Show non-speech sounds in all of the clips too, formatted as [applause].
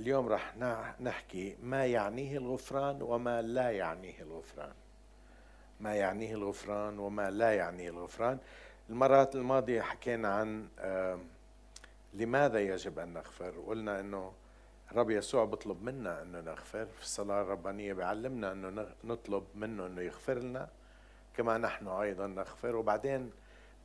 اليوم رح نحكي ما يعنيه الغفران وما لا يعنيه الغفران. ما يعنيه الغفران وما لا يعنيه الغفران. المرات الماضية حكينا عن لماذا يجب أن نغفر؟ وقلنا أنه الرب يسوع بيطلب منا أنه نغفر. في الصلاة الربانية بيعلمنا أنه نطلب منه أنه يغفر لنا. كما نحن أيضا نغفر. وبعدين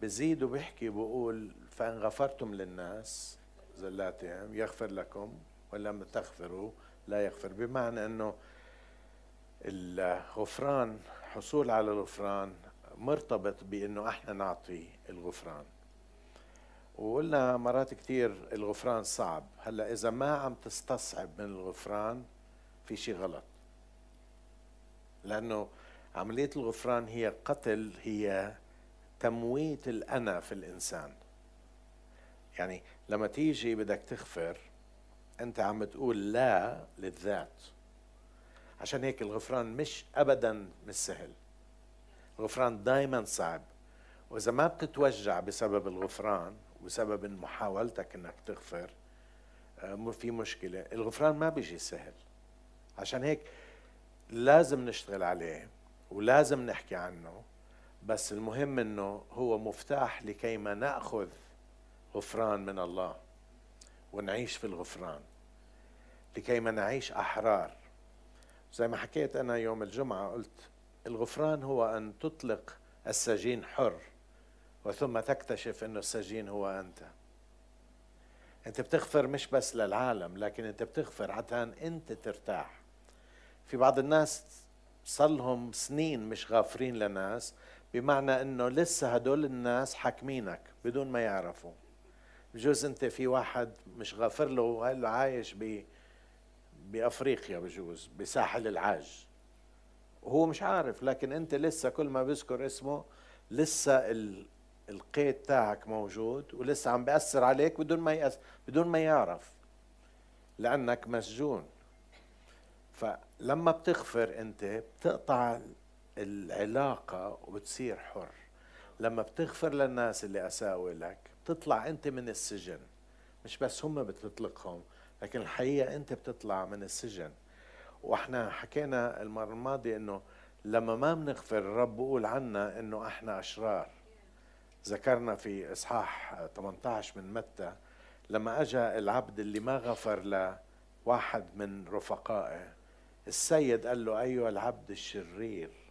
بزيد وبيحكي بقول فإن غفرتم للناس زلاتهم يغفر لكم ولم تغفروا لا يغفر. بمعنى أنه الغفران حصول على الغفران مرتبط بأنه إحنا نعطي الغفران. وقلنا مرات كثير الغفران صعب. هلأ إذا ما عم تستصعب من الغفران في شيء غلط. لأنه عملية الغفران هي قتل هي تمويت الأنا في الإنسان. يعني لما تيجي بدك تغفر أنت عم تقول لا للذات. عشان هيك الغفران مش ابدا مش سهل. الغفران دائما صعب. وإذا ما بتتوجع بسبب الغفران وسبب محاولتك إنك تغفر آه، في مشكلة. الغفران ما بيجي سهل. عشان هيك لازم نشتغل عليه ولازم نحكي عنه. بس المهم إنه هو مفتاح لكي ما نأخذ غفران من الله. ونعيش في الغفران لكي ما نعيش أحرار. زي ما حكيت أنا يوم الجمعة قلت الغفران هو أن تطلق السجين حر وثم تكتشف إنه السجين هو أنت. أنت بتغفر مش بس للعالم لكن أنت بتغفر عشان أنت ترتاح. في بعض الناس صلهم سنين مش غافرين لناس بمعنى إنه لسه هدول الناس حاكمينك بدون ما يعرفوا. بجوز انت في واحد مش غافر له وهلا عايش ب بأفريقيا بجوز بساحل العاج. وهو مش عارف لكن انت لسه كل ما بذكر اسمه لسه القيد تاعك موجود ولسه عم بيأثر عليك بدون ما بدون ما يعرف لأنك مسجون. فلما بتغفر أنت بتقطع العلاقة وبتصير حر. لما بتغفر للناس اللي أساءوا لك بتطلع أنت من السجن. مش بس هم بتطلقهم لكن الحقيقة أنت بتطلع من السجن. وإحنا حكينا المرة الماضية انه لما ما بنغفر الرب بيقول عنا انه إحنا أشرار. ذكرنا في إصحاح 18 من متى لما اجى العبد اللي ما غفر لواحد من رفقائه السيد قال له أيها العبد الشرير.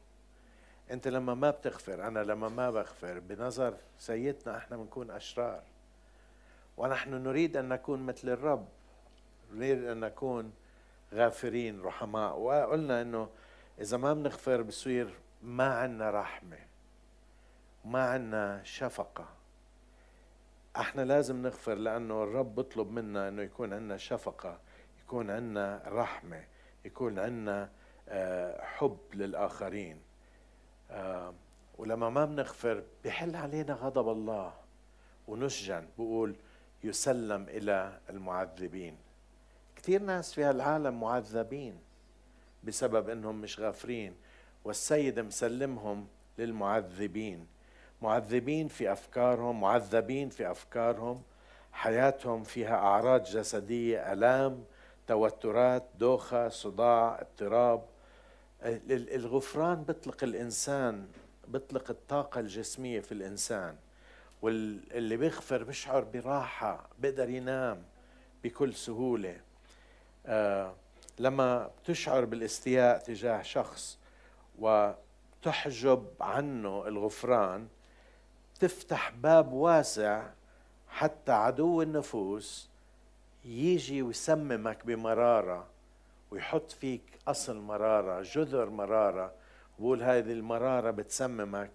انت لما ما بتغفر أنا لما ما بغفر بنظر سيدنا إحنا بنكون اشرار. ونحن نريد ان نكون مثل الرب. نريد ان نكون غافرين رحماء. وقلنا انه اذا ما بنغفر بصير ما عندنا رحمة. ما عندنا شفقة. إحنا لازم نغفر لأنه الرب بيطلب منا أنه يكون عندنا شفقة يكون عندنا رحمة يكون عندنا آه، حب للآخرين. آه، ولما ما بنغفر بحل علينا غضب الله ونسجن بقول يسلم إلى المعذبين. كثير ناس في هالعالم معذبين بسبب إنهم مش غافرين والسيد مسلمهم للمعذبين. معذبين في أفكارهم معذبين في أفكارهم. حياتهم فيها أعراض جسدية ألام توترات دوخة صداع اضطراب. الغفران بيطلق الإنسان بيطلق الطاقة الجسمية في الإنسان واللي بيغفر بيشعر براحة بيقدر ينام بكل سهولة. آه لما بتشعر بالاستياء تجاه شخص وتحجب عنه الغفران تفتح باب واسع حتى عدو النفوس يجي ويسممك بمرارة. ويحط فيك أصل مرارة جذر مرارة ويقول هذه المرارة بتسممك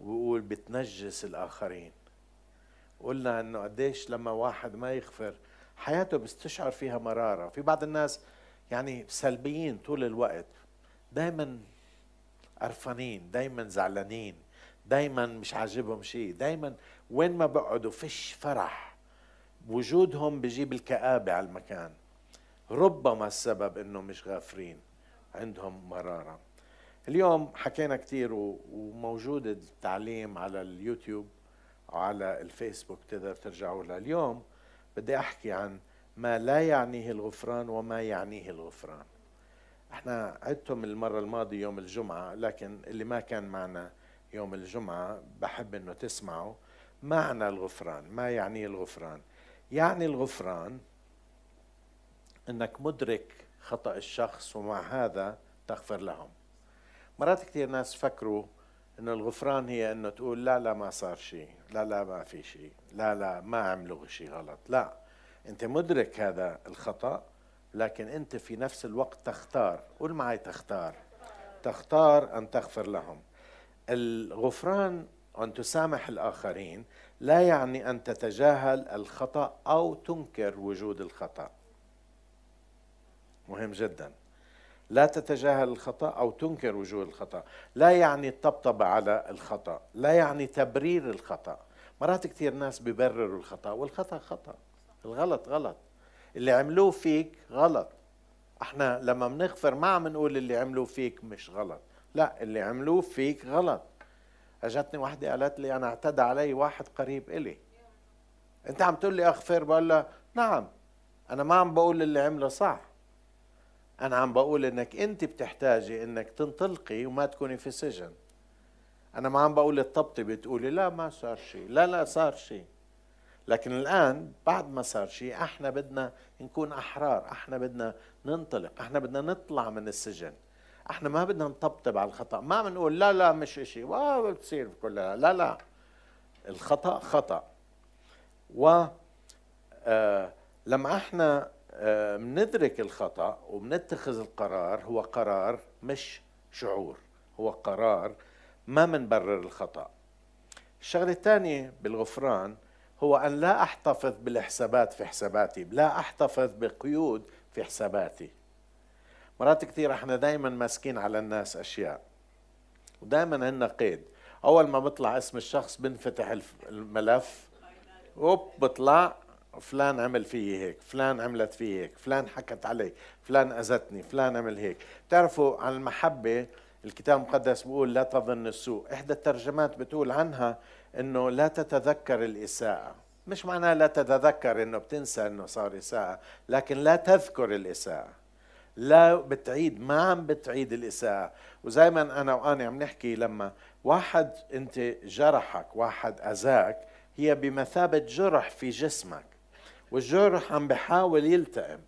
ويقول بتنجس الآخرين. قلنا إنه قديش لما واحد ما يغفر حياته بيستشعر فيها مرارة. في بعض الناس يعني سلبيين طول الوقت دايما قرفانين دايما زعلانين دايما مش عاجبهم شيء دايما وين ما بقعدوا فيش فرح. وجودهم بجيب الكآبة على المكان. ربما السبب إنه مش غافرين عندهم مرارة. اليوم حكينا كثير وموجود التعليم على اليوتيوب وعلى الفيسبوك تقدر ترجعوا له اليوم بدي أحكي عن ما لا يعنيه الغفران وما يعنيه الغفران. إحنا عدتم المرة الماضية يوم الجمعة لكن اللي ما كان معنا يوم الجمعة بحب إنه تسمعوا معنى الغفران ما يعني الغفران. يعني الغفران إنك مدرك خطأ الشخص ومع هذا تغفر لهم. مرات كثير ناس فكروا انه الغفران هي إنه تقول لا لا ما صار شيء لا لا ما في شيء لا لا ما عملوا شيء غلط. لا أنت مدرك هذا الخطأ لكن أنت في نفس الوقت تختار قول معي تختار. تختار أن تغفر لهم. الغفران أن تسامح الآخرين لا يعني أن تتجاهل الخطأ أو تنكر وجود الخطأ. مهم جدا. لا تتجاهل الخطأ أو تنكر وجود الخطأ. لا يعني الطبطبه على الخطأ. لا يعني تبرير الخطأ. مرات كثير ناس بيبرروا الخطأ والخطأ خطأ. الغلط غلط. اللي عملوه فيك غلط. إحنا لما بنغفر ما عم نقول اللي عملوه فيك مش غلط. لا اللي عملوه فيك غلط. اجتني وحدة قالت لي أنا اعتدى علي واحد قريب إلي. انت عم تقول لي أغفر؟ بقول لها نعم. أنا ما عم بقول اللي عمله صح. أنا عم بقول إنك أنت بتحتاجي إنك تنطلقي وما تكوني في سجن. أنا ما عم بقول الطبطبي بتقولي لا ما صار شيء لا لا صار شيء لكن الآن بعد ما صار شيء إحنا بدنا نكون أحرار إحنا بدنا ننطلق إحنا بدنا نطلع من السجن. إحنا ما بدنا نطبطب على الخطأ. ما بنقول لا لا مش شيء بتصير كلها. لا لا. الخطأ خطأ. و آه لما إحنا بندرك الخطأ وبنتخذ القرار هو قرار مش شعور هو قرار ما منبرر الخطأ. الشغلة الثانية بالغفران هو أن لا أحتفظ بالحسابات في حساباتي لا أحتفظ بقيود في حساباتي. مرات كثير إحنا دائما ماسكين على الناس أشياء ودائما عندنا قيد. أول ما بيطلع اسم الشخص بنفتح الملف أوب بطلع فلان عمل فيي هيك فلان عملت فيي هيك فلان حكت علي فلان أذتني فلان عمل هيك. تعرفوا عن المحبة الكتاب المقدس بيقول لا تظن السوء. إحدى الترجمات بتقول عنها أنه لا تتذكر الإساءة. مش معناها لا تتذكر أنه بتنسى أنه صار إساءة لكن لا تذكر الإساءة. لا بتعيد ما عم بتعيد الإساءة. وزي ما أنا وأنا عم نحكي لما واحد أنت جرحك واحد أذاك هي بمثابة جرح في جسمك. والجرح عم بحاول يلتئم.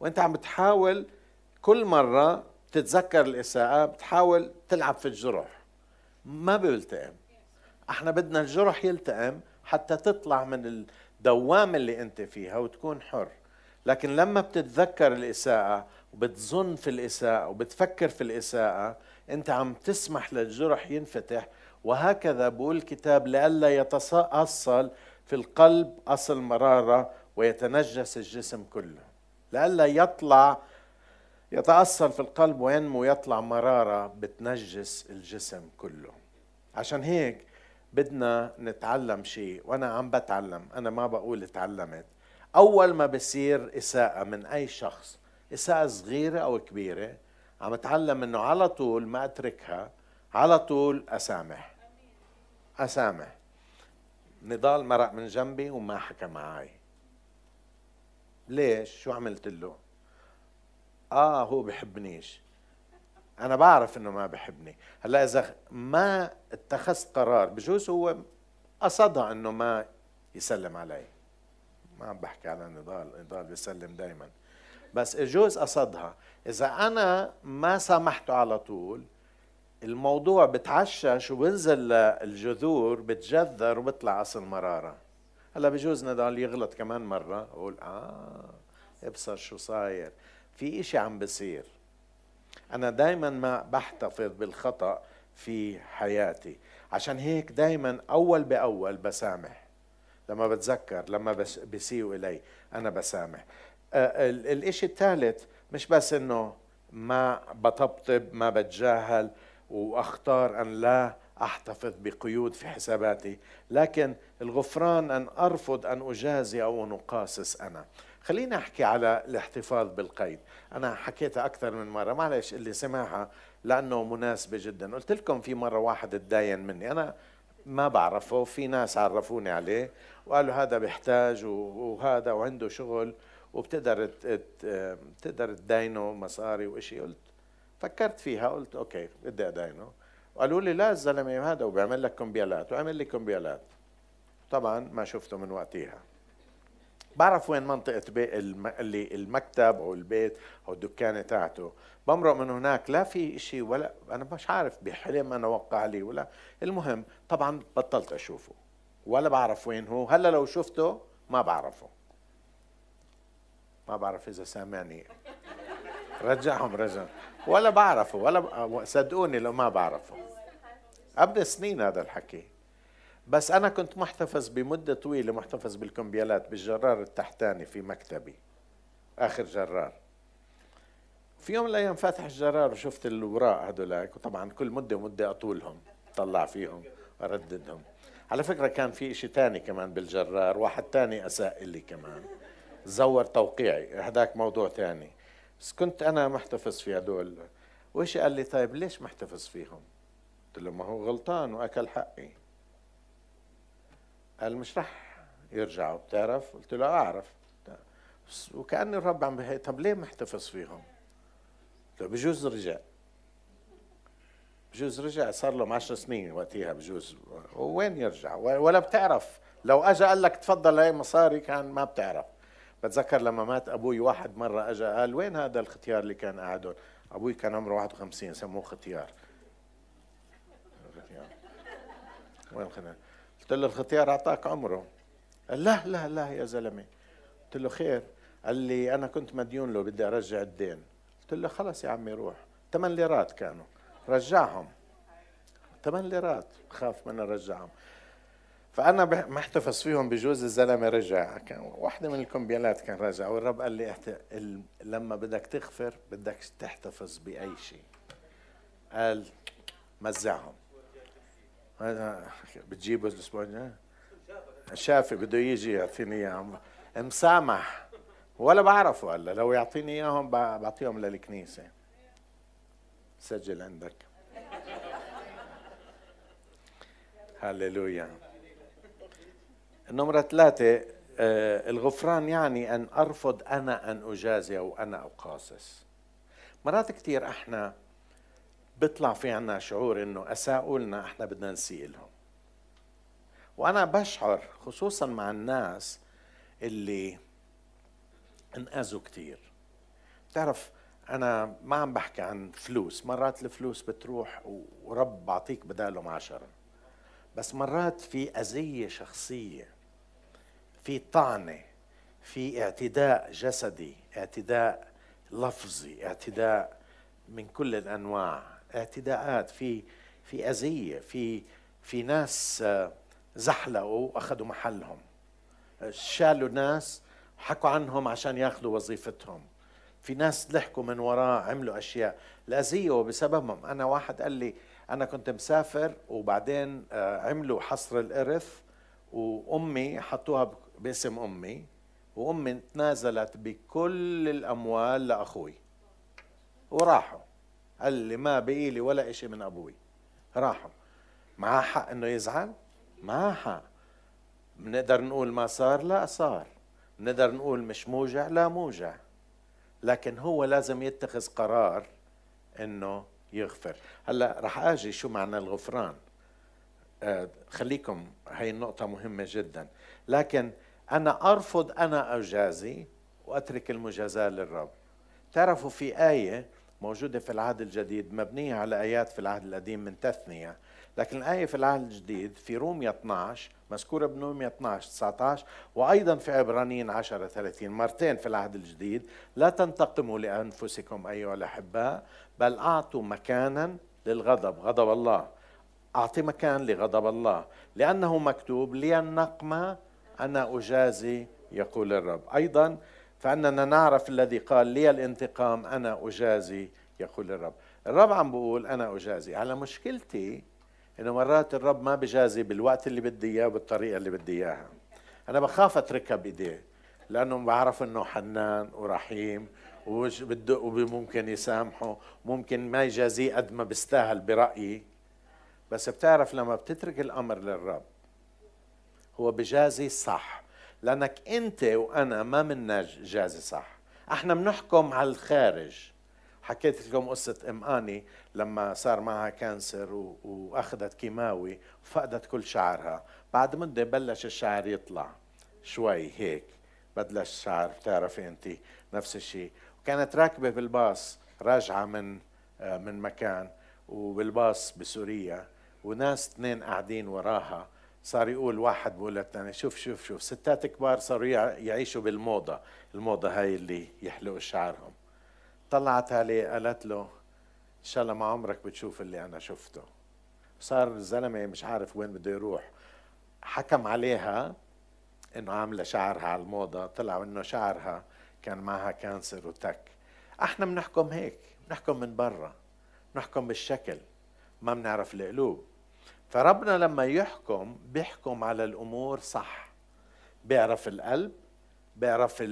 وانت عم بتحاول كل مرة تتذكر الإساءة بتحاول تلعب في الجرح. ما بيلتئم. إحنا بدنا الجرح يلتئم حتى تطلع من الدوامة اللي انت فيها وتكون حر. لكن لما بتتذكر الإساءة وبتظن في الإساءة وبتفكر في الإساءة أنت عم تسمح للجرح ينفتح. وهكذا بقول الكتاب لئلا يتصاصل في القلب أصل مرارة ويتنجس الجسم كله. لئلا يطلع يتأصل في القلب وينمو يطلع مرارة بتنجس الجسم كله. عشان هيك بدنا نتعلم شيء وأنا عم بتعلم أنا ما بقول تعلمت أول ما بصير إساءة من أي شخص إساءة صغيرة أو كبيرة عم اتعلم إنه على طول ما أتركها على طول أسامح. أسامح. نضال مرق من جنبي وما حكى معي ليش؟ شو عملت له؟ آه هو بحبنيش. أنا بعرف إنه ما بحبني. هلأ إذا ما اتخذت قرار بجوز هو قصدها إنه ما يسلم علي. ما عم بحكي على نضال. نضال بيسلم دائما بس يجوز قصدها. إذا أنا ما سامحته على طول الموضوع بتعشش وبنزل الجذور بتجذر وبطلع اصل مرارة. هلا بجوز نضال يغلط كمان مرة أقول آه ابصر شو صاير. في إشي عم بصير. أنا دائما ما بحتفظ بالخطأ في حياتي. عشان هيك دائما أول بأول بسامح. لما بتذكر لما بسيئوا إلي أنا بسامح. آه الإشي الثالث مش بس إنه ما بطبطب ما بتجاهل. وأختار أن لا أحتفظ بقيود في حساباتي لكن الغفران أن أرفض أن أجازي أو أن اقاسس أنا. خليني أحكي على الاحتفاظ بالقيد. أنا حكيتها أكثر من مرة معلش اللي سمعها لأنه مناسبة جدا. قلت لكم في مرة واحد تداين مني. أنا ما بعرفه في ناس عرفوني عليه وقالوا هذا بيحتاج وهذا وعنده شغل وبتقدر بتقدر تداينه مصاري وإشي. قلت فكرت فيها قلت أوكي بدي أداينه. وقالوا لي لا الزلمة هذا وبيعمل لك كمبيالات وعمل لي كمبيالات طبعا ما شفته من وقتها. بعرف وين منطقة اللي المكتب أو البيت أو الدكانة تاعته. بمرق من هناك لا في شيء ولا أنا مش عارف بحلم أنا وقع لي ولا. المهم طبعا بطلت أشوفه. ولا بعرف وين هو. هلا لو شفته ما بعرفه. ما بعرف إذا سامعني. رجعهم رجع ولا بعرفه ولا صدقوني لو ما بعرفه. قبل سنين هذا الحكي. بس أنا كنت محتفظ بمدة طويلة محتفظ بالكمبيالات بالجرار التحتاني في مكتبي. آخر جرار. في يوم من الأيام فاتح الجرار وشفت الوراق هدولاك وطبعا كل مدة ومدة أطولهم طلع فيهم أرددهم. على فكرة كان في إشي تاني كمان بالجرار واحد تاني أساء لي كمان. زور توقيعي هذاك موضوع تاني. بس كنت أنا محتفظ في هدول. وإيش قال لي؟ طيب ليش محتفظ فيهم؟ قلت له ما هو غلطان وأكل حقي. قال مش رح يرجعوا بتعرف قلت له أعرف. وكأن الرب عم بهي طب ليه محتفظ فيهم؟ قلت له بجوز رجع. بجوز رجع. صار له 10 سنين وقتها بجوز. وين يرجع؟ ولا بتعرف. لو اجى قال لك تفضل هاي مصاري كان ما بتعرف. بتذكر لما مات أبوي واحد مرة اجى قال وين هذا الختيار اللي كان قاعد هون أبوي كان عمره 51 سموه ختيار. وين خلينا قلت له الختيار أعطاك عمره. قال لا لا لا يا زلمة. قلت له خير. قال لي أنا كنت مديون له بدي أرجع الدين. قلت له خلص يا عمي روح. ثمان ليرات كانوا. رجعهم. ثمان ليرات. خاف من ارجعهم فأنا محتفظ فيهم بجوز الزلمة رجع. كان واحدة من الكمبيالات كان رجع والرب قال لي احت... لما بدك تغفر بدك تحتفظ بأي شيء. قال مزعهم. بتجيبه الأسبوع الجاي؟ شافي بده يجي يعطيني إياهم. مسامح. ولا بعرفه هلا لو يعطيني إياهم بعطيهم للكنيسة. سجل عندك. هللويا. نمرة ثلاثة آه الغفران يعني أن أرفض أنا أن أجازي أو أنا أقاصص مرات كثير إحنا بيطلع في عنا شعور إنه اساءوا لنا إحنا بدنا نسيء لهم. وأنا بشعر خصوصا مع الناس اللي انأذوا كثير بتعرف أنا ما عم بحكي عن فلوس مرات الفلوس بتروح ورب بعطيك بدالهم عشرة. بس مرات في أذية شخصية في طعنة في اعتداء جسدي اعتداء لفظي اعتداء من كل الأنواع اعتداءات في في أذية في في ناس آه، زحلقوا وأخذوا محلهم. شالوا ناس حكوا عنهم عشان ياخذوا وظيفتهم. في ناس لحقوا من وراه عملوا أشياء. الأذية وبسببهم. أنا واحد قال لي أنا كنت مسافر وبعدين آه، عملوا حصر الإرث وأمي حطوها باسم أمي وأمي تنازلت بكل الأموال لأخوي. وراحوا. قال لي ما بقي لي ولا إشي من أبوي. راحوا. معاه حق إنه يزعل؟ معاه حق. بنقدر نقول ما صار؟ لا صار. بنقدر نقول مش موجع؟ لا موجع. لكن هو لازم يتخذ قرار إنه يغفر. هلأ رح آجي شو معنى الغفران. آه خليكم هي النقطة مهمة جدا. لكن أنا أرفض أنا أجازي وأترك المجازاة للرب. تعرفوا في آية موجودة في العهد الجديد مبنية على آيات في العهد القديم من تثنية. لكن الآية في العهد الجديد في رومية 12 مذكورة برومية 12 19 وأيضا في عبرانيين 10 30 مرتين في العهد الجديد. لا تنتقموا لأنفسكم أيها الأحباء بل أعطوا مكانا للغضب. غضب الله. أعطي مكان لغضب الله. لأنه مكتوب لي النقمة أنا أجازي يقول الرب. أيضا فأننا نعرف الذي قال لي الانتقام أنا أجازي يقول الرب. الرب عم بقول أنا أجازي. على مشكلتي إنه مرات الرب ما بجازي بالوقت اللي بدي إياه وبالطريقة اللي بدي إياها. أنا بخاف أتركها بإيديه لأنه بعرف إنه حنان ورحيم وممكن يسامحه ممكن ما يجازيه قد ما بيستاهل برأيي. بس بتعرف لما بتترك الأمر للرب هو بجازي صح. لأنك أنت وأنا ما منا جازي صح. إحنا بنحكم على الخارج حكيت لكم قصة أم آني لما صار معها كانسر وأخذت كيماوي وفقدت كل شعرها. بعد مدة بلش الشعر يطلع. شوي هيك. بدلش الشعر بتعرفي أنت نفس الشيء وكانت راكبة بالباص راجعة من آه، من مكان وبالباص بسوريا وناس اثنين قاعدين وراها. صار يقول واحد بقول للثاني شوف شوف شوف ستات كبار صاروا يعيشوا بالموضة الموضة هاي اللي يحلقوا شعرهم. طلعت عليه قالت له إن شاء الله ما عمرك بتشوف اللي أنا شفته. صار الزلمه مش عارف وين بده يروح. حكم عليها إنه عاملة شعرها على الموضة طلع إنه شعرها كان معها كانسر وتك. إحنا بنحكم هيك بنحكم من برا بنحكم بالشكل ما بنعرف القلوب. فربنا لما يحكم بيحكم على الأمور صح. بيعرف القلب بيعرف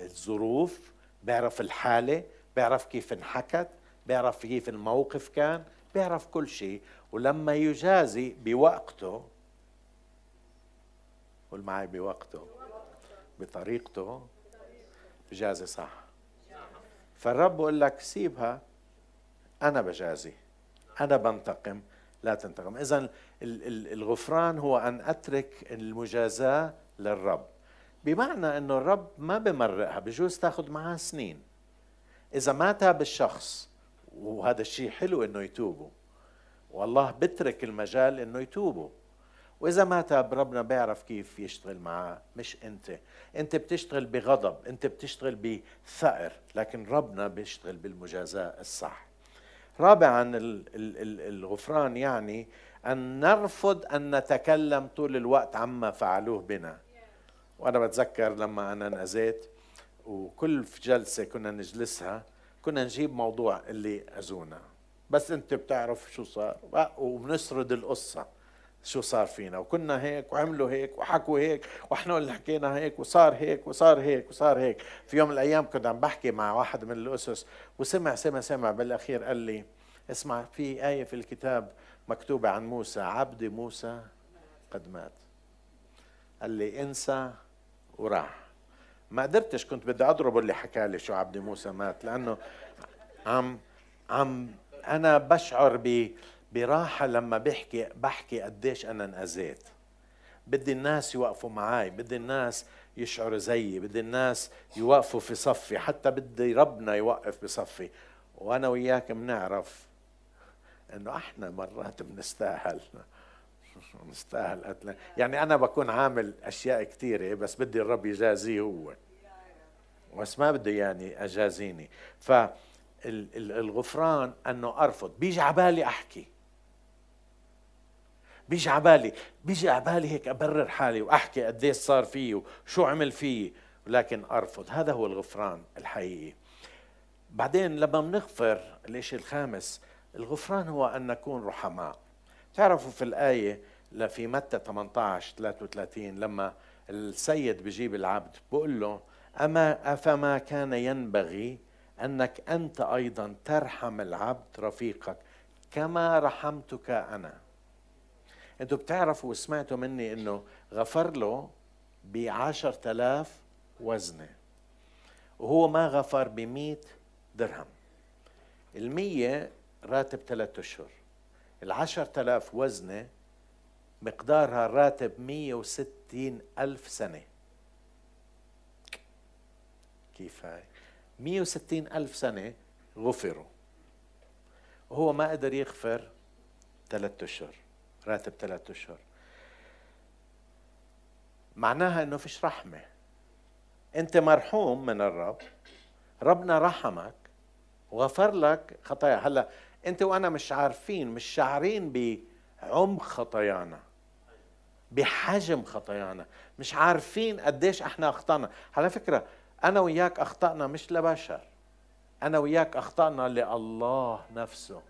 الظروف بيعرف الحالة بيعرف كيف انحكت بيعرف كيف الموقف كان بيعرف كل شيء. ولما يجازي بوقته قول معي بوقته بطريقته بجازي صح. فالرب بقول لك سيبها أنا بجازي أنا بنتقم. لا تنتقم. إذا الغفران هو أن أترك المجازاة للرب. بمعنى إنه الرب ما بمرقها بجوز تاخذ معها سنين. إذا ما تاب الشخص وهذا الشيء حلو إنه يتوبوا والله بترك المجال إنه يتوبوا. وإذا ما تاب ربنا بيعرف كيف يشتغل معاه مش أنت. أنت بتشتغل بغضب أنت بتشتغل بثأر لكن ربنا بيشتغل بالمجازاة الصح. رابعا الغفران يعني أن نرفض أن نتكلم طول الوقت عما فعلوه بنا. وأنا بتذكر لما أنا نزيت وكل في جلسة كنا نجلسها كنا نجيب موضوع اللي أذونا. بس أنت بتعرف شو صار. وبنسرد القصة. شو صار فينا؟ وكنا هيك وعملوا هيك وحكوا هيك وإحنا اللي حكينا هيك وصار هيك وصار هيك وصار هيك. في يوم من الأيام كنت عم بحكي مع واحد من الأسس وسمع سمع سمع بالأخير قال لي اسمع في آية في الكتاب مكتوبة عن موسى عبد موسى قد مات. قال لي انسى وراح. ما قدرتش كنت بدي اضربه اللي حكى لي شو عبد موسى مات لأنه عم عم أنا بشعر ب براحة لما بحكي بحكي قديش أنا انأذيت. بدي الناس يوقفوا معي بدي الناس يشعروا زيي بدي الناس يوقفوا في صفي حتى بدي ربنا يوقف بصفي. وأنا وياك بنعرف إنه إحنا مرات بنستاهل [laughs] مستاهل قتله يعني أنا بكون عامل أشياء كثيره بس بدي الرب يجازيه هو. بس ما بده يعني أجازيني. فالغفران إنه أرفض. بيجي على بالي أحكي. بيجي على بالي بيجي على بالي هيك أبرر حالي وأحكي قديش صار فيي وشو عمل فيي ولكن أرفض. هذا هو الغفران الحقيقي. بعدين لما بنغفر الشيء الخامس الغفران هو أن نكون رحماء. تعرفوا في الآية في متى 18 33 لما السيد بجيب العبد بقول له أما أفما كان ينبغي أنك أنت أيضا ترحم العبد رفيقك كما رحمتك أنا؟ أنتوا بتعرفوا وسمعتوا مني أنه غفر له بعشر تلاف وزنة. وهو ما غفر بمئة درهم. المية راتب ثلاثة أشهر. العشر تلاف وزنة مقدارها راتب مية وستين ألف سنة. كيف هاي؟ مية وستين ألف سنة غفروا. وهو ما قدر يغفر ثلاثة أشهر. راتب ثلاثة أشهر. معناها إنه فيش رحمة. أنت مرحوم من الرب ربنا رحمك وغفر لك خطايا. هلأ أنت وأنا مش عارفين مش شاعرين بعمق خطايانا بحجم خطايانا. مش عارفين قديش إحنا أخطأنا. على فكرة أنا وياك أخطأنا مش لبشر. أنا وياك أخطأنا لله نفسه.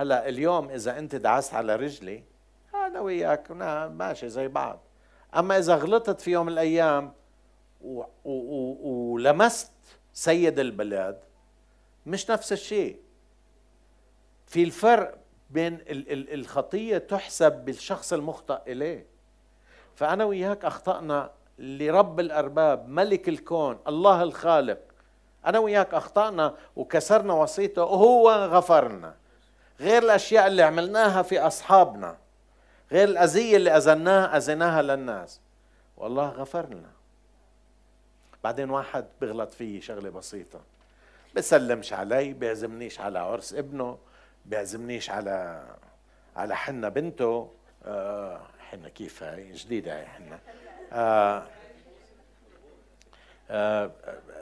هلا اليوم إذا أنت دعست على رجلي أنا وياك ماشي زي بعض. أما إذا غلطت في يوم من الأيام ولمست سيد البلاد مش نفس الشيء. في الفرق بين الخطية تحسب بالشخص المخطئ إليه. فأنا وياك أخطأنا لرب الأرباب ملك الكون الله الخالق. أنا وياك أخطأنا وكسرنا وصيته وهو غفرنا. غير الأشياء اللي عملناها في أصحابنا غير الأذية اللي أذناها أذناها للناس. والله غفر لنا بعدين واحد بيغلط فيي شغلة بسيطة. بسلمش علي بيعزمنيش على عرس ابنه بيعزمنيش على على حنة بنته. آه حنة كيف هاي؟ جديدة هاي حنة. آه آه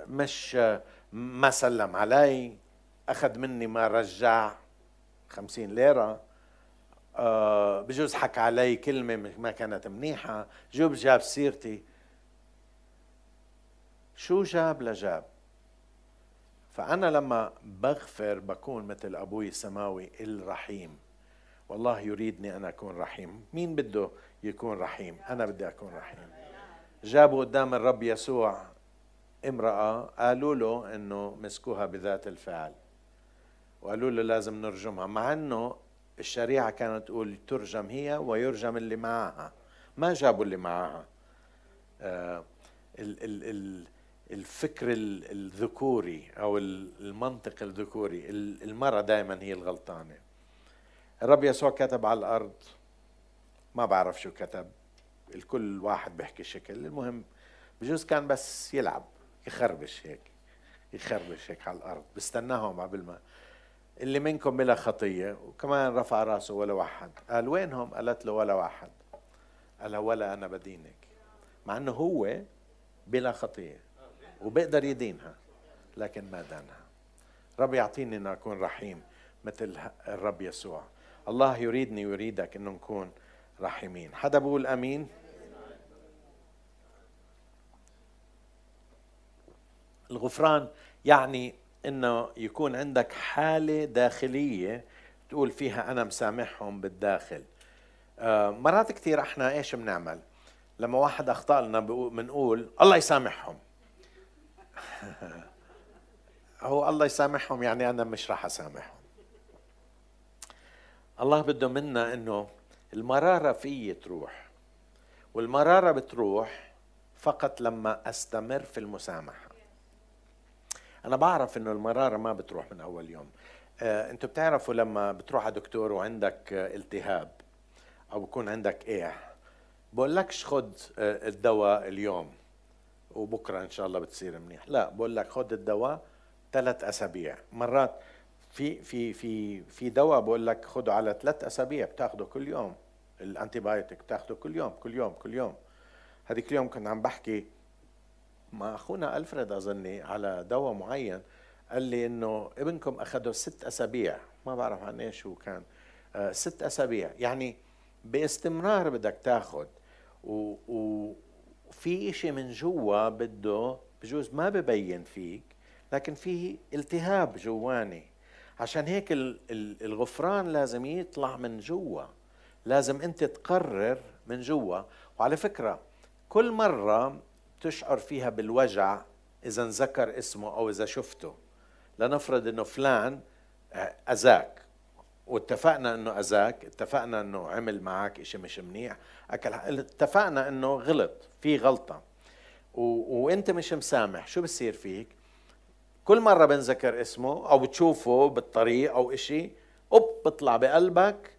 مش آه ما سلم علي أخذ مني ما رجع. خمسين ليرة. آه بجوز حكى علي كلمة ما كانت منيحة. جوب جاب سيرتي. شو جاب لجاب؟ فأنا لما بغفر بكون مثل أبوي السماوي الرحيم. والله يريدني أن أكون رحيم. مين بده يكون رحيم؟ أنا بدي أكون رحيم. جابوا قدام الرب يسوع امرأة قالوا له أنه مسكوها بذات الفعل. وقالوا له لازم نرجمها مع أنه الشريعة كانت تقول ترجم هي ويرجم اللي معها ما جابوا اللي معها آه ال ال ال الفكر الذكوري أو المنطق الذكوري المرأة دائما هي الغلطانة. الرب يسوع كتب على الأرض. ما بعرف شو كتب. الكل واحد بيحكي شكل. المهم بجوز كان بس يلعب يخربش هيك يخربش هيك على الأرض. بستناهم قبل ما اللي منكم بلا خطية وكمان رفع راسه ولا واحد. قال وينهم؟ قالت له ولا واحد. قال ولا أنا بدينك. مع إنه هو بلا خطية وبيقدر يدينها لكن ما دانها. رب يعطيني ان أكون رحيم مثل الرب يسوع. الله يريدني ويريدك إنه نكون رحيمين. حدا بقول آمين؟ الغفران يعني إنه يكون عندك حالة داخلية تقول فيها أنا مسامحهم بالداخل. آه، مرات كثير إحنا إيش بنعمل؟ لما واحد اخطا لنا بنقول الله يسامحهم. [laughs] هو الله يسامحهم يعني أنا مش راح أسامحهم. الله بده منا إنه المرارة في تروح والمرارة بتروح فقط لما أستمر في المسامحة. أنا بعرف إنه المرارة ما بتروح من أول يوم. آه، أنتوا بتعرفوا لما بتروح على دكتور وعندك آه، التهاب أو بكون عندك إيه بقول لكش خد آه، الدواء اليوم وبكرة إن شاء الله بتصير منيح. لا بقول لك خد الدواء ثلاث أسابيع. مرات في في في في دواء بقول لك خده على ثلاث أسابيع بتاخده كل يوم. الأنتي بايوتيك بتاخده كل يوم كل يوم كل يوم. هذيك اليوم كنت عم بحكي مع أخونا ألفريد أظني على دواء معين قال لي إنه ابنكم اخذه ست أسابيع. ما بعرف عن إيش هو كان. آه ست أسابيع. يعني باستمرار بدك تاخذ وفي إشي من جوا بده بجوز ما ببين فيك لكن في التهاب جواني. عشان هيك الغفران لازم يطلع من جوا. لازم أنت تقرر من جوا. وعلى فكرة كل مرة تشعر فيها بالوجع إذا انذكر اسمه أو إذا شفته. لنفرض إنه فلان آه، أذاك. واتفقنا إنه أذاك اتفقنا إنه عمل معك إشي مش منيح أكل اتفقنا إنه غلط في غلطة. و... وإنت مش مسامح شو بصير فيك؟ كل مرة بنذكر اسمه أو بتشوفه بالطريق أو إشي أوب بيطلع بقلبك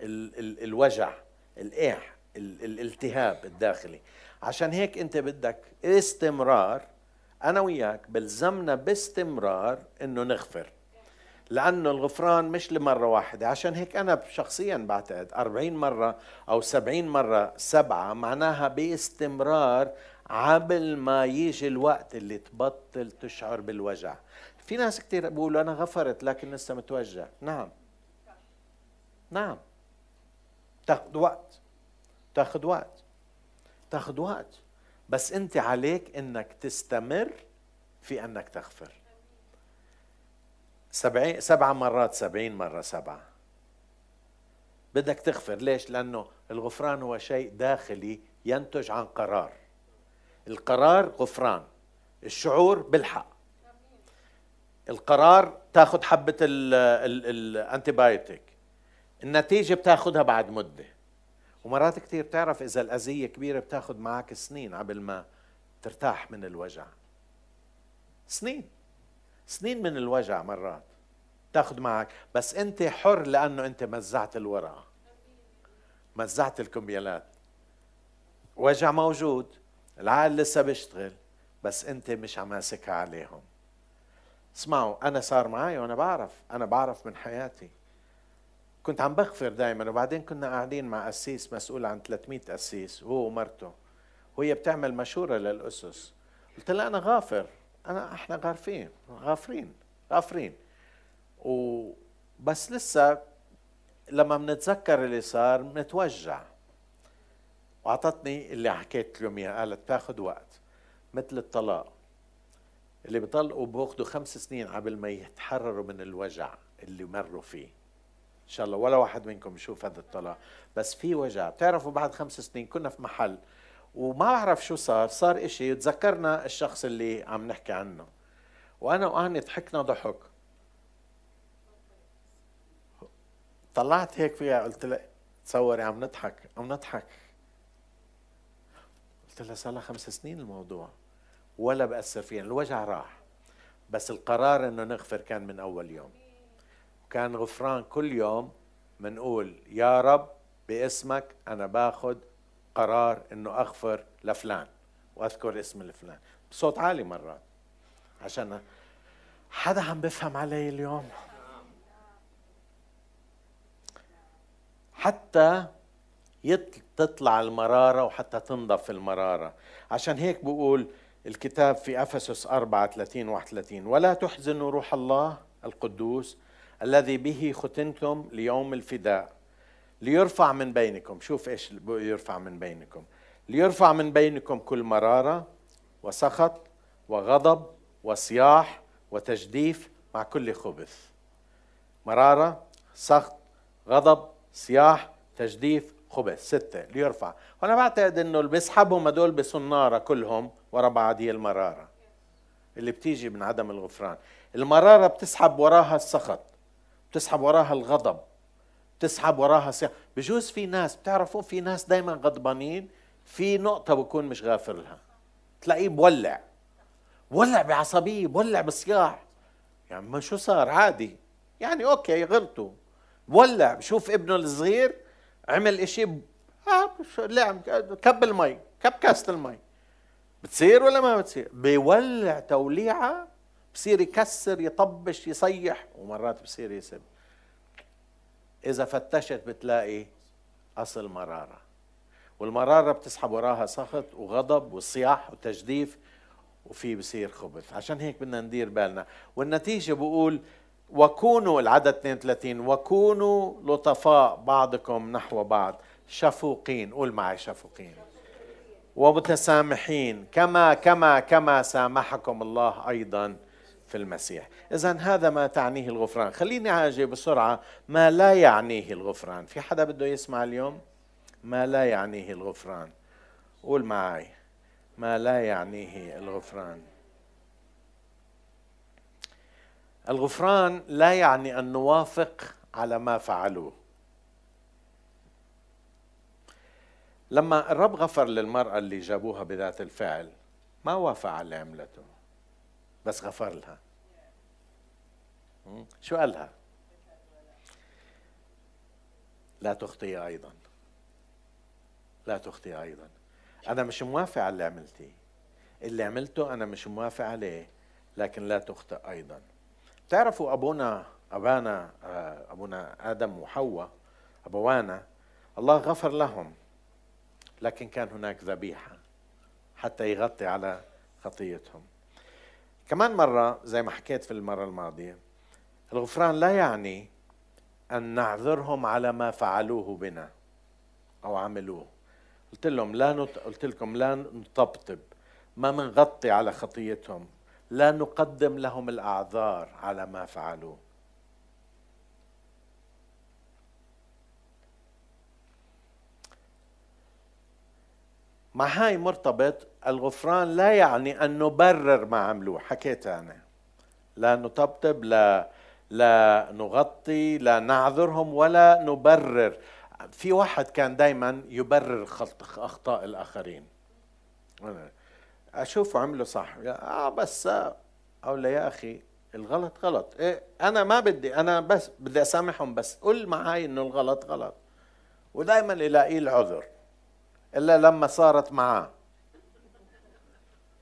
ال... ال... الوجع الايح ال... الالتهاب الداخلي. عشان هيك انت بدك استمرار أنا وياك بلزمنا باستمرار انه نغفر. لأنه الغفران مش لمرة واحدة. عشان هيك أنا شخصيا بعتقد أربعين مرة أو سبعين مرة سبعة معناها باستمرار قبل ما يجي الوقت اللي تبطل تشعر بالوجع. في ناس كتير بيقولوا أنا غفرت لكن لسه متوجع. نعم. نعم. تاخذ وقت. تاخذ وقت. تاخذ وقت. بس انت عليك انك تستمر في انك تغفر. سبعين سبعة مرات سبعين مرة سبعة. بدك تغفر. ليش؟ لأنه الغفران هو شيء داخلي ينتج عن قرار. القرار غفران. الشعور بالحق. القرار تاخذ حبة الانتيبايوتيك النتيجة بتاخذها بعد مدة. ومرات كثير بتعرف إذا الأذية كبيرة بتاخذ معك سنين قبل ما ترتاح من الوجع. سنين. سنين من الوجع مرات تاخذ معك بس أنت حر لأنه أنت مزعت الورقة. مزعت الكمبيالات. وجع موجود. العقل لسه بيشتغل. بس أنت مش عم ماسكها عليهم. اسمعوا أنا صار معي وأنا بعرف. أنا بعرف من حياتي. كنت عم بغفر دائما وبعدين كنا قاعدين مع قسيس مسؤول عن 300 قسيس هو ومرته. وهي بتعمل مشورة للأسس. قلت لها أنا غافر. أنا إحنا غارفين غافرين غافرين. وبس لسه لما بنتذكر اللي صار بنتوجع وأعطتني اللي حكيت لهم إياه قالت تاخذ وقت مثل الطلاق. اللي بيطلقوا بياخذوا خمس سنين قبل ما يتحرروا من الوجع اللي مروا فيه. إن شاء الله. ولا واحد منكم يشوف هذا الطلاق. بس في وجع. بتعرفوا بعد خمس سنين كنا في محل وما بعرف شو صار. صار إشي تذكرنا الشخص اللي عم نحكي عنه. وأنا واني ضحكنا ضحك. طلعت هيك فيها. قلت لها تصوري عم نضحك. عم نضحك. قلت لها صار لها خمس سنين الموضوع. ولا بأثر فينا الوجع راح. بس القرار إنه نغفر كان من أول يوم. كان غفران كل يوم منقول يا رب باسمك أنا باخذ قرار إنه أغفر لفلان وأذكر اسم الفلان. بصوت عالي مرات. عشان حدا عم بفهم علي اليوم. حتى تطلع المرارة وحتى تنضف المرارة. عشان هيك بقول الكتاب في أفسس 4 30 31 ولا تحزنوا روح الله القدوس الذي به ختنتم ليوم الفداء. ليرفع من بينكم شوف إيش يرفع من بينكم. ليرفع من بينكم كل مرارة وسخط وغضب وصياح وتجديف مع كل خبث. مرارة سخط غضب صياح تجديف خبث. ستة ليرفع. وأنا بعتقد أنه اللي بيسحبهم هدول بصنارة كلهم ورا بعض هي المرارة. اللي بتيجي من عدم الغفران. المرارة بتسحب وراها السخط. بتسحب وراها الغضب بتسحب وراها سياح بجوز في ناس بتعرفوا في ناس دايما غضبانين في نقطة بكون مش غافر لها. تلاقيه بولع بولع بعصبية بولع بصياح. يعني ما شو صار؟ عادي. يعني أوكي غلطوا بولع بشوف ابنه الصغير عمل إشي ب... آه لعب كب المي كب كاسة المي. بتصير ولا ما بتصير؟ بيولع توليعة بصير يكسر يطبش يصيح ومرات بصير يسب. إذا فتشت بتلاقي أصل مرارة. والمرارة بتسحب وراها سخط وغضب وصياح وتجديف وفي بصير خبث. عشان هيك بدنا ندير بالنا. والنتيجة بقول وكونوا العدد 32 وكونوا لطفاء بعضكم نحو بعض. شفوقين قول معي شفوقين. ومتسامحين. كما كما كما سامحكم الله أيضا. في المسيح. اذا هذا ما تعنيه الغفران. خليني أجي بسرعة ما لا يعنيه الغفران. في حدا بده يسمع اليوم؟ ما لا يعنيه الغفران. قول معي ما لا يعنيه الغفران. الغفران لا يعني أن نوافق على ما فعلوه. لما الرب غفر للمرأة اللي جابوها بذات الفعل ما وافق على اللي عملته. بس غفر لها. شو قالها لا تخطئي أيضا. لا تخطئي أيضا. أنا مش موافق على اللي عملتيه. اللي عملته أنا مش موافق عليه لكن لا تخطئ أيضا. تعرفوا أبونا أبانا آه، أبونا آدم وحواء أبوانا الله غفر لهم لكن كان هناك ذبيحة حتى يغطي على خطيتهم. كمان مرة زي ما حكيت في المرة الماضية الغفران لا يعني أن نعذرهم على ما فعلوه بنا أو عملوه. قلت لهم لا نط... قلت لكم لا نطبطب ما منغطي على خطيتهم لا نقدم لهم الأعذار على ما فعلوه. مع هاي مرتبط الغفران لا يعني أن نبرر ما عملوه. حكيت أنا. لا نطبطب لا لا نغطي لا نعذرهم ولا نبرر. في واحد كان دائما يبرر أخطاء الآخرين. أشوفه عمله صح. آه بس أقول له يا أخي الغلط غلط. إيه أنا ما بدي أنا بس بدي أسامحهم بس. قل معي إنه الغلط غلط. ودائما يلاقي العذر. إلا لما صارت معاه.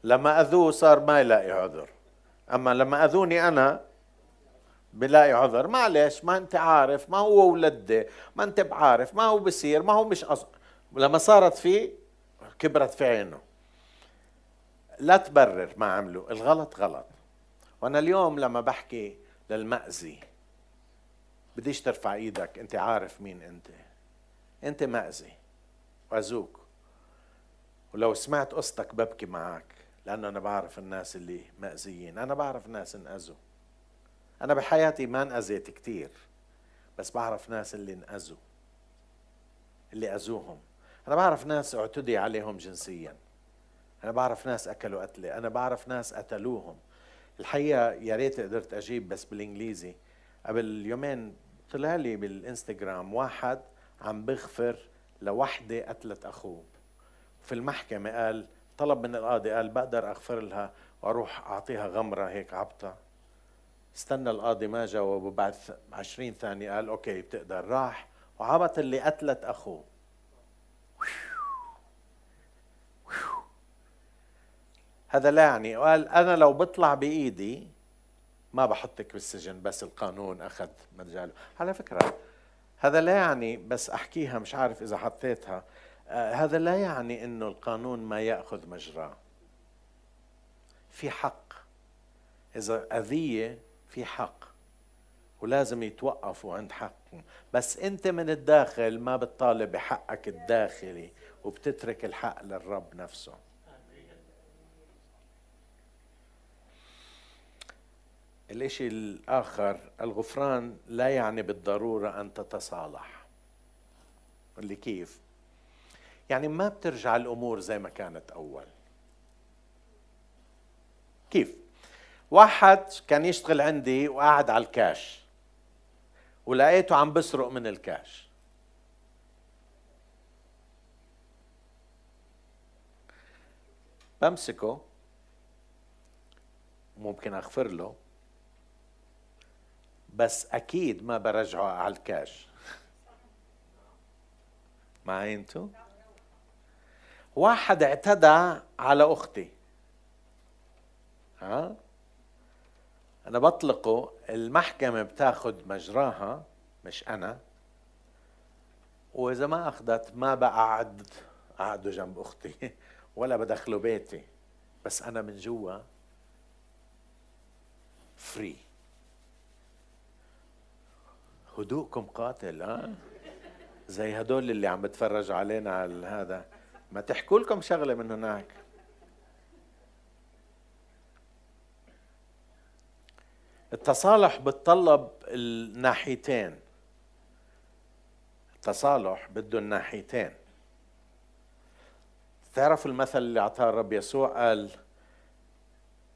لما أذوه صار ما يلاقي عذر. أما لما أذوني أنا بلاقي عذر. معلش ما أنت عارف ما هو ولدي ما أنت بعارف ما هو بصير ما هو مش أص... لما صارت فيه كبرت في عينه. لا تبرر ما عملوا الغلط غلط. وأنا اليوم لما بحكي للمأذي بديش ترفع إيدك أنت عارف مين أنت. أنت مأذي. وأزوك ولو سمعت قصتك ببكي معك لأنه أنا بعرف الناس اللي مأذيين. أنا بعرف ناس انأذوا أنا بحياتي ما انأذيت كتير بس بعرف ناس اللي انأذوا اللي أذوهم أنا بعرف ناس اعتدي عليهم جنسيا. أنا بعرف ناس أكلوا قتلة أنا بعرف ناس قتلوهم. الحقيقة يا ريت قدرت أجيب بس بالإنجليزي. قبل يومين طلع لي بالإنستغرام واحد عم بغفر لوحدة قتلت أخوه. في المحكمة قال طلب من القاضي قال بقدر أغفر لها وأروح أعطيها غمرة هيك عبطة. استنى القاضي ما جاوب وبعد عشرين ثانية قال أوكي بتقدر. راح وعبط اللي قتلت أخوه. هذا لا يعني. قال أنا لو بطلع بإيدي ما بحطك بالسجن بس القانون أخذ مجاله. على فكرة هذا لا يعني بس أحكيها مش عارف إذا حطيتها. آه هذا لا يعني إنه القانون ما يأخذ مجراه في حق. إذا أذية في حق. ولازم يتوقفوا عند حقهم. بس أنت من الداخل ما بتطالب بحقك الداخلي وبتترك الحق للرب نفسه. الإشي الآخر الغفران لا يعني بالضرورة أن تتصالح. اللي كيف؟ يعني ما بترجع الأمور زي ما كانت أول. كيف؟ واحد كان يشتغل عندي وقاعد على الكاش ولقيته عم بسرق من الكاش. بمسكه ممكن أغفر له. بس أكيد ما برجعه على الكاش. معي انتو واحد اعتدى على أختي. ها؟ أنا بطلقه المحكمة بتاخذ مجراها مش أنا. وإذا ما أخذت ما بقعد قعدوا جنب أختي. [laughs] ولا بدخله بيتي. بس أنا من جوا فري هدوءكم قاتل ها؟ زي هدول اللي عم بتفرجوا علينا على هذا. ما تحكوا لكم شغلة من هناك. التصالح بتطلب الناحيتين. التصالح بده الناحيتين. تعرف المثل اللي اعطاه الرب يسوع؟ قال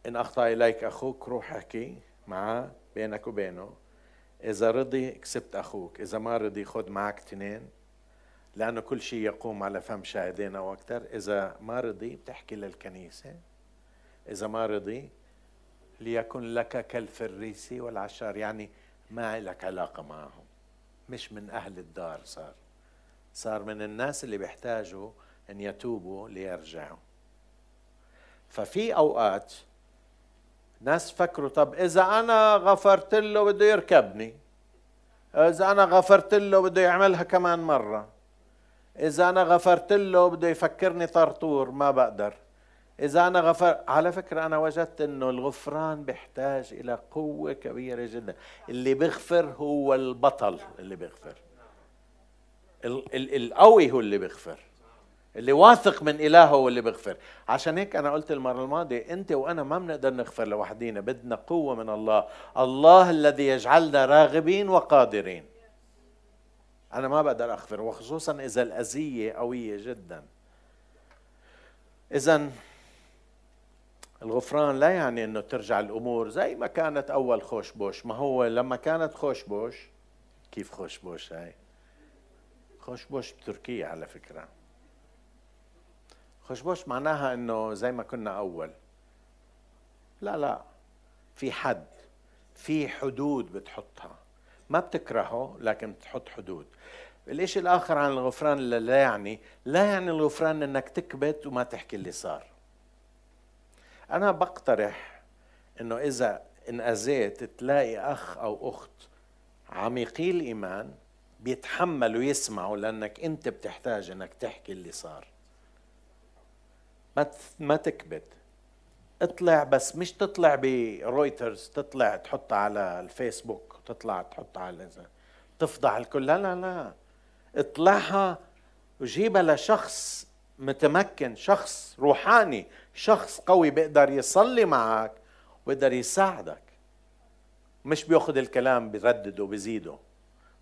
إن أخطأ إليك أخوك روح أحكي معاه بينك وبينه. إذا رضي كسبت أخوك. إذا ما رضي خذ معك اثنين. لأنه كل شيء يقوم على فم شاهدين أو أكثر إذا ما رضي بتحكي للكنيسة. إذا ما رضي ليكن لك كالفريسي والعشار. يعني ما لك علاقة معهم. مش من أهل الدار صار. صار من الناس اللي بيحتاجوا أن يتوبوا ليرجعوا. ففي أوقات ناس فكروا طب إذا أنا غفرت له بده يركبني إذا أنا غفرت له بده يعملها كمان مرة إذا أنا غفرت له بده يفكرني طرطور ما بقدر. إذا أنا غفر على فكرة أنا وجدت إنه الغفران بيحتاج إلى قوة كبيرة جدا. اللي بيغفر هو البطل اللي بيغفر. القوي هو اللي بيغفر. اللي واثق من إلهه هو اللي بيغفر. عشان هيك أنا قلت المرة الماضية أنت وأنا ما بنقدر نغفر لوحدينا بدنا قوة من الله. الله الذي يجعلنا راغبين وقادرين. أنا ما بقدر أغفر وخصوصا إذا الأذية قوية جدا. إذا الغفران لا يعني أنه ترجع الأمور زي ما كانت أول خوش بوش. ما هو لما كانت خوش بوش كيف خوش بوش هاي؟ خشبوش بتركيا على فكرة. خشبوش معناها إنه زي ما كنا أول. لا لا. في حد في حدود بتحطها. ما بتكرهه لكن بتحط حدود. الإشي الآخر عن الغفران لا يعني لا يعني الغفران إنك تكبت وما تحكي اللي صار. أنا بقترح إنه إذا انأذيت تلاقي أخ أو أخت عميقي الإيمان بيتحملوا يسمعوا لأنك أنت بتحتاج إنك تحكي اللي صار. ما ما تكبت اطلع بس مش تطلع برويترز تطلع تحطها على الفيسبوك تطلع تحطها على تفضح الكل. لا لا لا. اطلعها وجيبها لشخص متمكن شخص روحاني شخص قوي بيقدر يصلي معك ويقدر يساعدك. مش بياخذ الكلام بيردده بيزيده.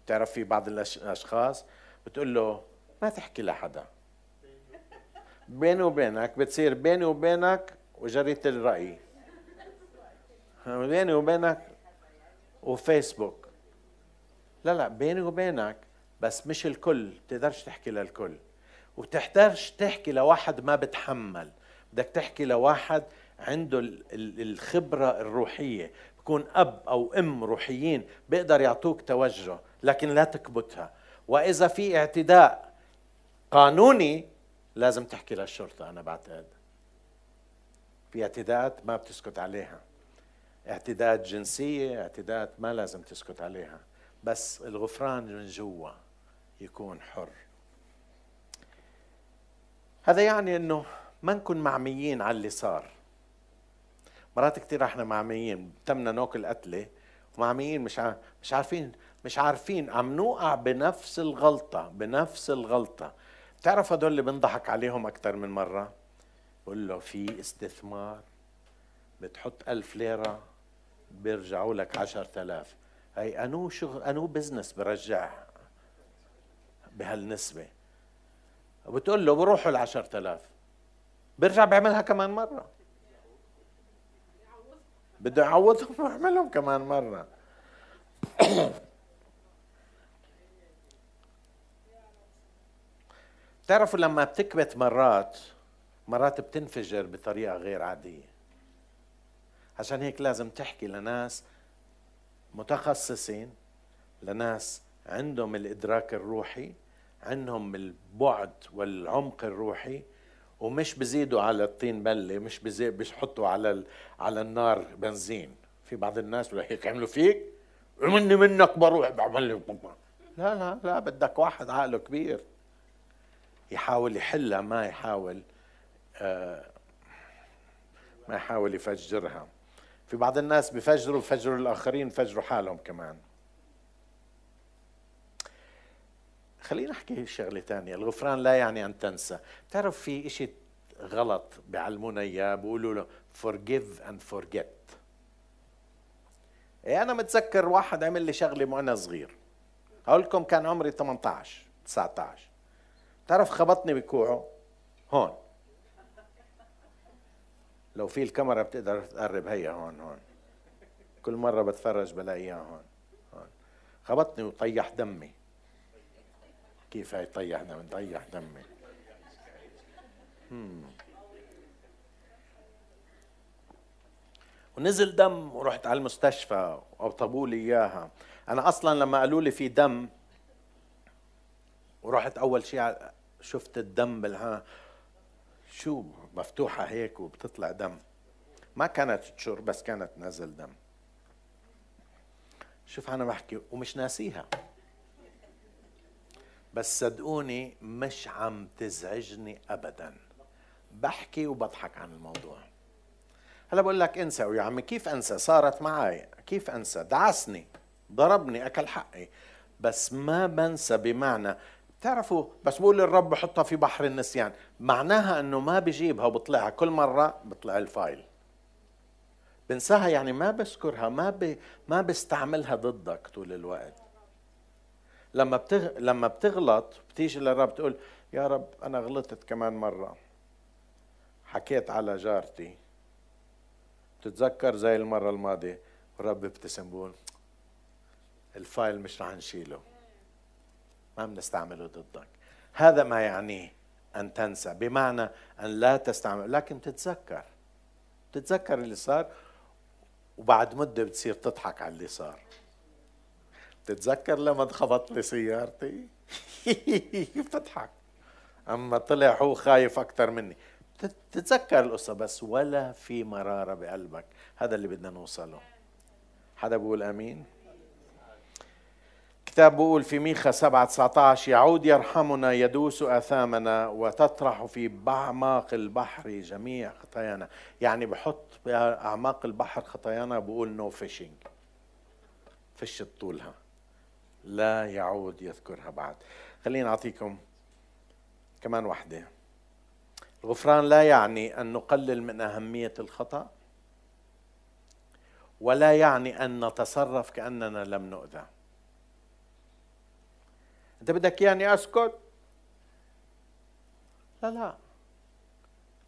بتعرف في بعض الأشخاص بتقول له ما تحكي لحدا. بيني وبينك بتصير بيني وبينك وجريدة الرأي. بيني وبينك وفيسبوك. لا لا بيني وبينك بس مش الكل تقدرش تحكي للكل. وتحتاج تحكي لواحد ما بتحمل. بدك تحكي لواحد عنده الخبرة الروحية. بكون أب أو أم روحيين بيقدر يعطوك توجه لكن لا تكبتها. وإذا في اعتداء قانوني لازم تحكي للشرطة أنا بعتقد. في اعتداءات ما بتسكت عليها. اعتداءات جنسية اعتداءات ما لازم تسكت عليها. بس الغفران من جوا يكون حر. هذا يعني إنه ما نكون معميين على اللي صار. مرات كثير إحنا معميين تمنا ناكل قتله ومعميين مش مش عارفين مش عارفين عم نوقع بنفس الغلطة بنفس الغلطة. بتعرف هدول اللي بنضحك عليهم أكثر من مرة؟ بقول له في استثمار بتحط ألف ليرة بيرجعوا لك عشرة آلاف هي أنو شغل أنو بزنس برجع بهالنسبة؟ وبتقول له بروحوا ال 10000 بيرجع بيعملها كمان مرة. بده يعوضهم [laughs] ويعملهم كمان مرة. [clears throat] بتعرفوا لما بتكبت مرات مرات بتنفجر بطريقة غير عادية. عشان هيك لازم تحكي لناس متخصصين لناس عندهم الإدراك الروحي عندهم البعد والعمق الروحي ومش بزيدوا على الطين بلة مش بزيد بيحطوا على على النار بنزين. في بعض الناس هيك عملوا فيك؟ مني منك بروح بعمل لي لا لا لا بدك واحد عقله كبير. يحاول يحلها ما يحاول آه ما يحاول يفجرها. في بعض الناس بفجروا بفجروا الآخرين بفجروا حالهم كمان. خلينا نحكي شغلة تانية. الغفران لا يعني أن تنسى. بتعرف في إشي غلط بيعلمونا إياه؟ بيقولوا له forgive and forget. إيه أنا متذكر واحد عمل لي شغلة وأنا صغير. أقول لكم كان عمري 18 19 بتعرف خبطني بكوعه؟ هون. لو في الكاميرا بتقدر تقرب هيا هون هون. كل مرة بتفرج بلاقيها هون هون. خبطني وطيح دمي. كيف هي طيح دمي؟ طيح دمي. ونزل دم ورحت على المستشفى وابطبوا لي إياها. أنا أصلا لما قالوا لي في دم ورحت أول شيء شفت الدم بالها شو مفتوحة هيك وبتطلع دم. ما كانت تشر بس كانت نازل دم. شوف أنا بحكي ومش ناسيها. بس صدقوني مش عم تزعجني أبدا. بحكي وبضحك عن الموضوع. هلا بقول لك انسى ويا عمي كيف انسى؟ صارت معي كيف انسى؟ دعسني. ضربني أكل حقي. بس ما بنسى بمعنى بتعرفوا بس بقول الرب بحطها في بحر النسيان. معناها إنه ما بجيبها وبطلعها. كل مرة بطلع الفايل. بنساها يعني ما بذكرها ما ب... ما بستعملها ضدك طول الوقت. لما بتغ... لما بتغلط بتيجي للرب تقول يا رب أنا غلطت كمان مرة. حكيت على جارتي. تتذكر زي المرة الماضية؟ الرب بيبتسم بقول الفايل مش رح نشيله. بنستعمله ضدك. هذا ما يعنيه أن تنسى بمعنى أن لا تستعمل لكن تتذكر. تتذكر اللي صار وبعد مدة بتصير تضحك على اللي صار. تتذكر لما انخبط لي سيارتي؟ [laughs] بتضحك. أما طلع هو خايف أكثر مني. تتذكر القصة بس ولا في مرارة بقلبك. هذا اللي بدنا نوصله. حدا بيقول آمين؟ كتاب بيقول في ميخا 7 19 يعود يرحمنا يدوس أثامنا وتطرح في اعماق البحر جميع خطايانا. يعني بحط باعماق البحر خطايانا بقول no fishing فشت طولها لا يعود يذكرها بعد. خليني أعطيكم كمان وحدة. الغفران لا يعني أن نقلل من أهمية الخطأ ولا يعني أن نتصرف كأننا لم نؤذى. أنت بدك يعني أسكت؟ لا لا.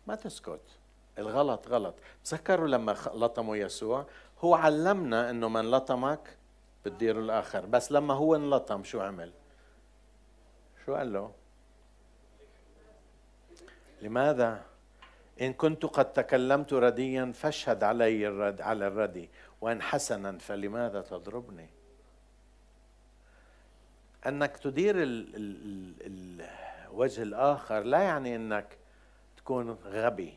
ما تسكت. الغلط غلط. تذكروا لما لطموا يسوع؟ هو علمنا إنه من لطمك بتديره الآخر. بس لما هو انلطم شو عمل؟ شو قال له؟ لماذا؟ إن كنت قد تكلمت رديا فاشهد علي الرد على الردي. وإن حسنا فلماذا تضربني؟ أنك تدير ال ال الوجه الآخر لا يعني أنك تكون غبي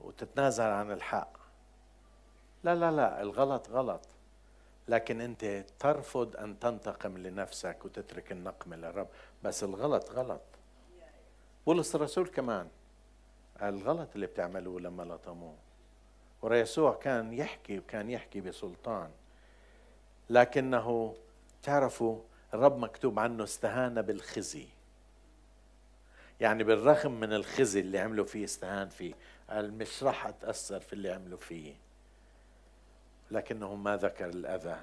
وتتنازل عن الحق. لا لا لا الغلط غلط. لكن أنت ترفض أن تنتقم لنفسك وتترك النقم للرب بس الغلط غلط. بولس الرسول كمان الغلط اللي بتعملوه لما لطموه وريسوع كان يحكي وكان يحكي بسلطان. لكنه تعرفوا الرب مكتوب عنه استهان بالخزي. يعني بالرغم من الخزي اللي عملوا فيه استهان فيه قال مش راح أتأثر في اللي عملوا فيه. لكنه ما ذكر الأذى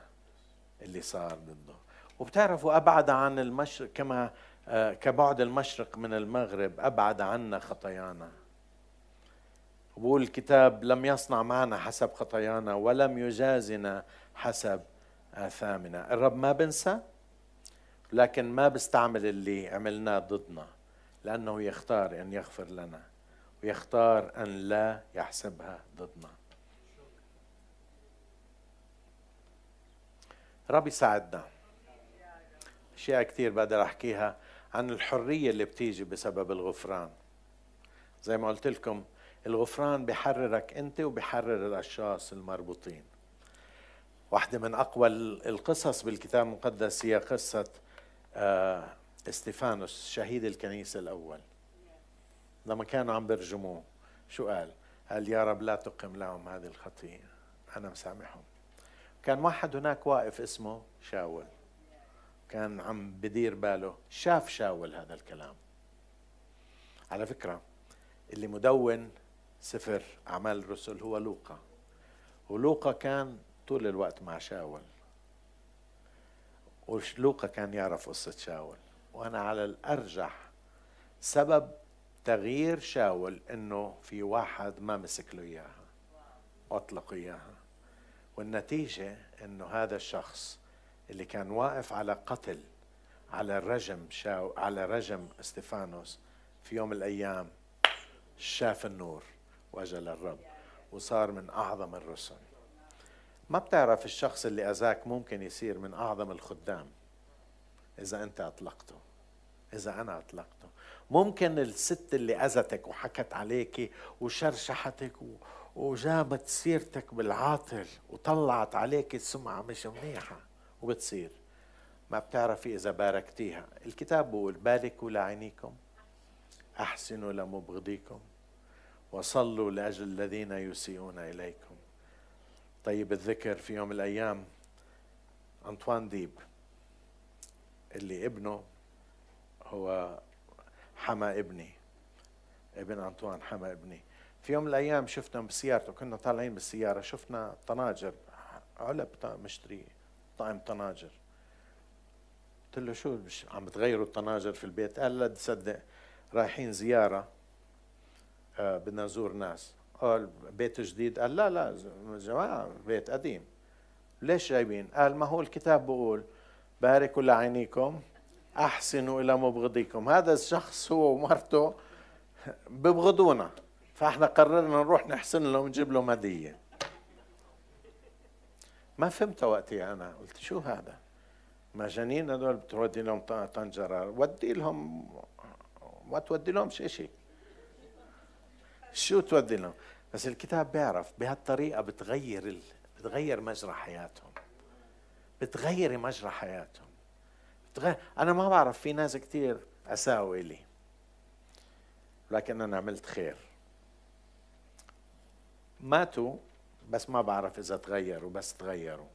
اللي صار ضده. وبتعرفوا أبعد عن المشرق كما آه، كبعد المشرق من المغرب أبعد عنا خطايانا. بقول الكتاب لم يصنع معنا حسب خطايانا ولم يجازنا حسب آثامنا. الرب ما بنسى؟ لكن ما بيستعمل اللي عملناه ضدنا لأنه يختار أن يغفر لنا ويختار أن لا يحسبها ضدنا. رب يساعدنا أشياء كثير بقدر أحكيها عن الحرية اللي بتيجي بسبب الغفران. زي ما قلت لكم الغفران بحررك أنت وبحرر الأشخاص المربوطين. واحدة من أقوى القصص بالكتاب المقدس هي قصة إستيفانوس شهيد الكنيسة الأول. لما كانوا عم برجموه شو قال؟ قال يا رب لا تقم لهم هذه الخطية أنا مسامحهم. كان واحد هناك واقف اسمه شاول. كان عم بدير باله شاف شاول هذا الكلام. على فكرة اللي مدون سفر أعمال الرسل هو لوقا. ولوقا كان طول الوقت مع شاول. ولوقا كان يعرف قصة شاول. وأنا على الأرجح سبب تغيير شاول إنه في واحد ما مسك له إياها أطلق إياها. والنتيجة إنه هذا الشخص اللي كان واقف على قتل على رجم شاو على رجم استفانوس في يوم من الأيام شاف النور وأجل الرب وصار من أعظم الرسل. ما بتعرف الشخص اللي أذاك ممكن يصير من أعظم الخدام؟ إذا أنت أطلقته. إذا أنا أطلقته. ممكن الست اللي أذتك وحكت عليك وشرشحتك وجابت سيرتك بالعاطل وطلعت عليك السمعة مش منيحة وبتصير. ما بتعرفي إذا باركتيها. الكتاب بيقول باركوا لعينيكم أحسنوا لمبغضيكم وصلوا لأجل الذين يسيئون إليكم. طيب الذكر في يوم من الأيام أنطوان ديب اللي ابنه هو حما ابني ابن أنطوان حما ابني. في يوم من الأيام شفنا بسيارته كنا طالعين بالسيارة شفنا طناجر علب مشتري طعم طناجر. قلت له شو مش عم تغيروا الطناجر في البيت؟ قال لا تصدق رايحين زيارة آه بدنا نزور ناس. قال بيت جديد؟ قال لا لا جماعة بيت قديم. ليش جايبين؟ قال ما هو الكتاب بقول باركوا لعينيكم أحسنوا إلى مبغضيكم. هذا الشخص هو ومرته ببغضونا. فإحنا قررنا نروح نحسن لهم ونجيب لهم هدية. ما فهمت وقتي أنا. قلت شو هذا؟ مجانين هذول بتودي لهم طنجرة؟ ودي لهم ما تودي لهمش شيء شو تودي لهم؟ بس الكتاب بيعرف بهالطريقة بتغير ال... بتغير مجرى حياتهم. بتغير مجرى حياتهم. بتغير أنا ما بعرف في ناس كثير اساءوا إلي. لكن أنا عملت خير. ماتوا بس ما بعرف إذا تغيروا بس تغيروا.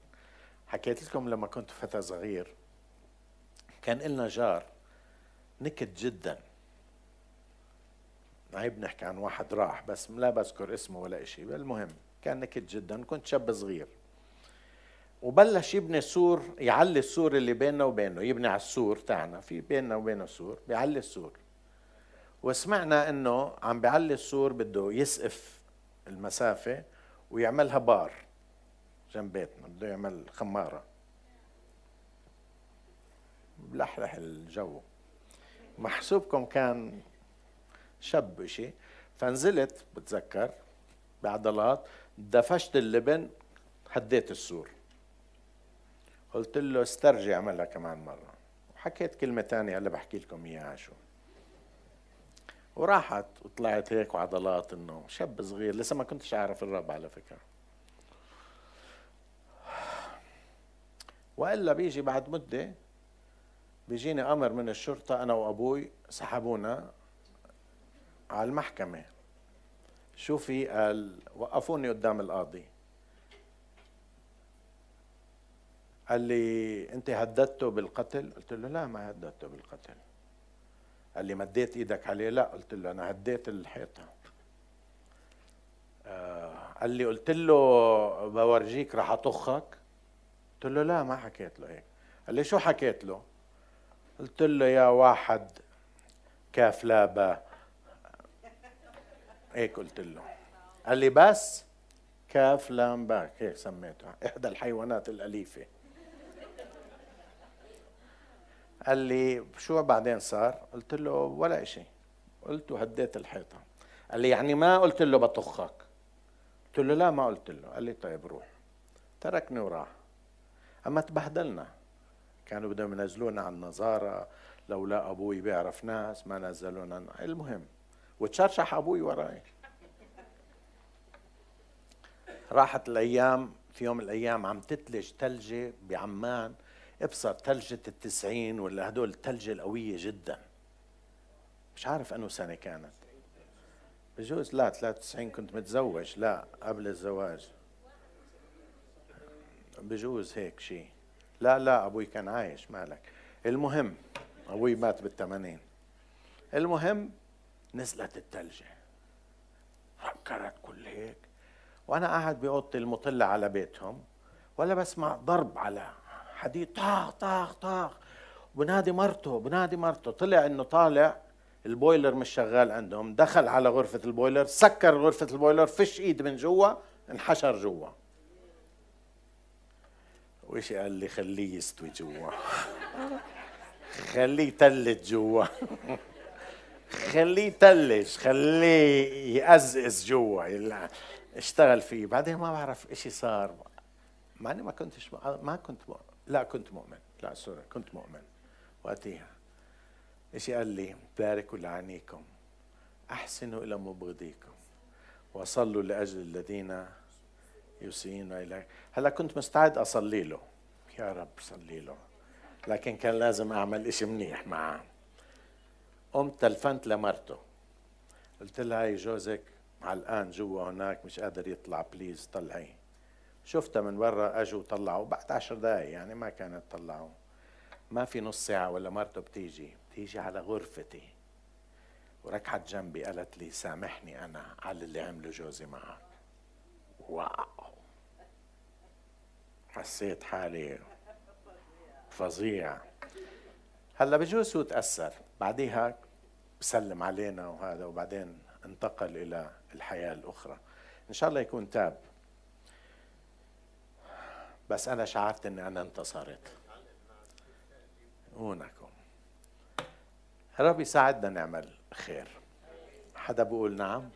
حكيت لكم لما كنت فتى صغير كان لنا جار نكد جدا. عيب نحكي عن واحد راح بس لا بذكر اسمه ولا شيء المهم كان نكد جدا كنت شاب صغير. وبلش يبني سور يعلي السور اللي بيننا وبينه. يبني على السور تاعنا. في بيننا وبينه سور بيعلي السور. وسمعنا إنه عم بيعلي السور بده يسقف المسافة ويعملها بار جنب بيتنا. بده يعمل خمارة. بلحلح الجو. محسوبكم كان شب شيء فنزلت بتذكر بعضلات دفشت اللبن هديت السور. قلت له استرجع اعملها كمان مرة. وحكيت كلمة تانية هلا بحكي لكم إياها شو. وراحت وطلعت هيك وعضلات إنه شاب صغير. لسه ما كنتش أعرف الرب على فكرة. وإلا بيجي بعد مدة بيجيني أمر من الشرطة أنا وأبوي سحبونا. على المحكمة. شو في قال وقفوني قدام القاضي. قال لي أنت هددته بالقتل؟ قلت له لا ما هددته بالقتل. قال لي مديت إيدك عليه؟ لا. قلت له أنا هديت الحيطة. آه قال لي قلت له بورجيك راح أطخك. قلت له لا ما حكيت له هيك. قال لي شو حكيت له؟ قلت له يا واحد كاف لا با هيك قلت له؟ قال لي بس كاف لام باك هيك سميته احدى الحيوانات الأليفة. قال لي شو بعدين صار؟ قلت له ولا شيء قلت هديت الحيطة. قال لي يعني ما قلت له بطخك. قلت له لا ما قلت له. قال لي طيب روح. تركني وراح. أما تبهدلنا. كانوا بدهم ينزلونا على النظارة لولا أبوي بيعرف ناس ما نزلونا. المهم وتشرشح أبوي وراي. راحت الأيام في يوم من الأيام عم تتلج ثلجه بعمان ابصر ثلجة التسعين ولا هدول الثلجة القوية جدا. مش عارف انه سنة كانت. بجوز لا 93 كنت متزوج لا قبل الزواج. بجوز هيك شيء لا لا أبوي كان عايش مالك. المهم أبوي مات بالثمانين المهم نزلت الثلجة فكرت كل هيك. وأنا قاعد باوضتي المطلة على بيتهم ولا بسمع ضرب على حديد طاخ طاخ طاخ بنادي مرته بنادي مرته. طلع إنه طالع ال boiler مش شغال عندهم. دخل على غرفة ال boiler سكر غرفة ال boiler فش إيد من جوا انحشر جوا. وإيش قال لي؟ خليه يستوي جوا. [laughs] خليه يتلج جوا. [laughs] خليه يتلج خليه يأزئز جوا اشتغل فيه. بعدين ما بعرف إيش صار. مع إني ما كنتش ما كنت لا كنت مؤمن. لا سوري كنت مؤمن. وقتها إيش قال لي؟ باركوا لعينيكم. أحسنوا إلى مبغضيكم. وصلوا لأجل الذين يسيئون إليك. هلأ كنت مستعد أصلي له. يا رب صلي له. لكن كان لازم أعمل إشي منيح معه. قمت تلفنت لمرته. قلت لها هاي جوزك علقان جوا هناك مش قادر يطلع بليز طلعي. شفتها من برا اجوا طلعوا. بعد عشر دقايق يعني ما كانت طلعوا ما في نص ساعة ولا مرته بتيجي. بتيجي على غرفتي. وركعت جنبي قالت لي سامحني أنا على اللي عمله جوزي معك. واو. حسيت حالي فظيع. هلا بجوز هو تأثر؟ بعديها بسلم علينا وهذا وبعدين انتقل إلى الحياة الأخرى. إن شاء الله يكون تاب. بس أنا شعرت أني أنا انتصرت. هونكم الرب يساعدنا نعمل خير. حدا بيقول نعم؟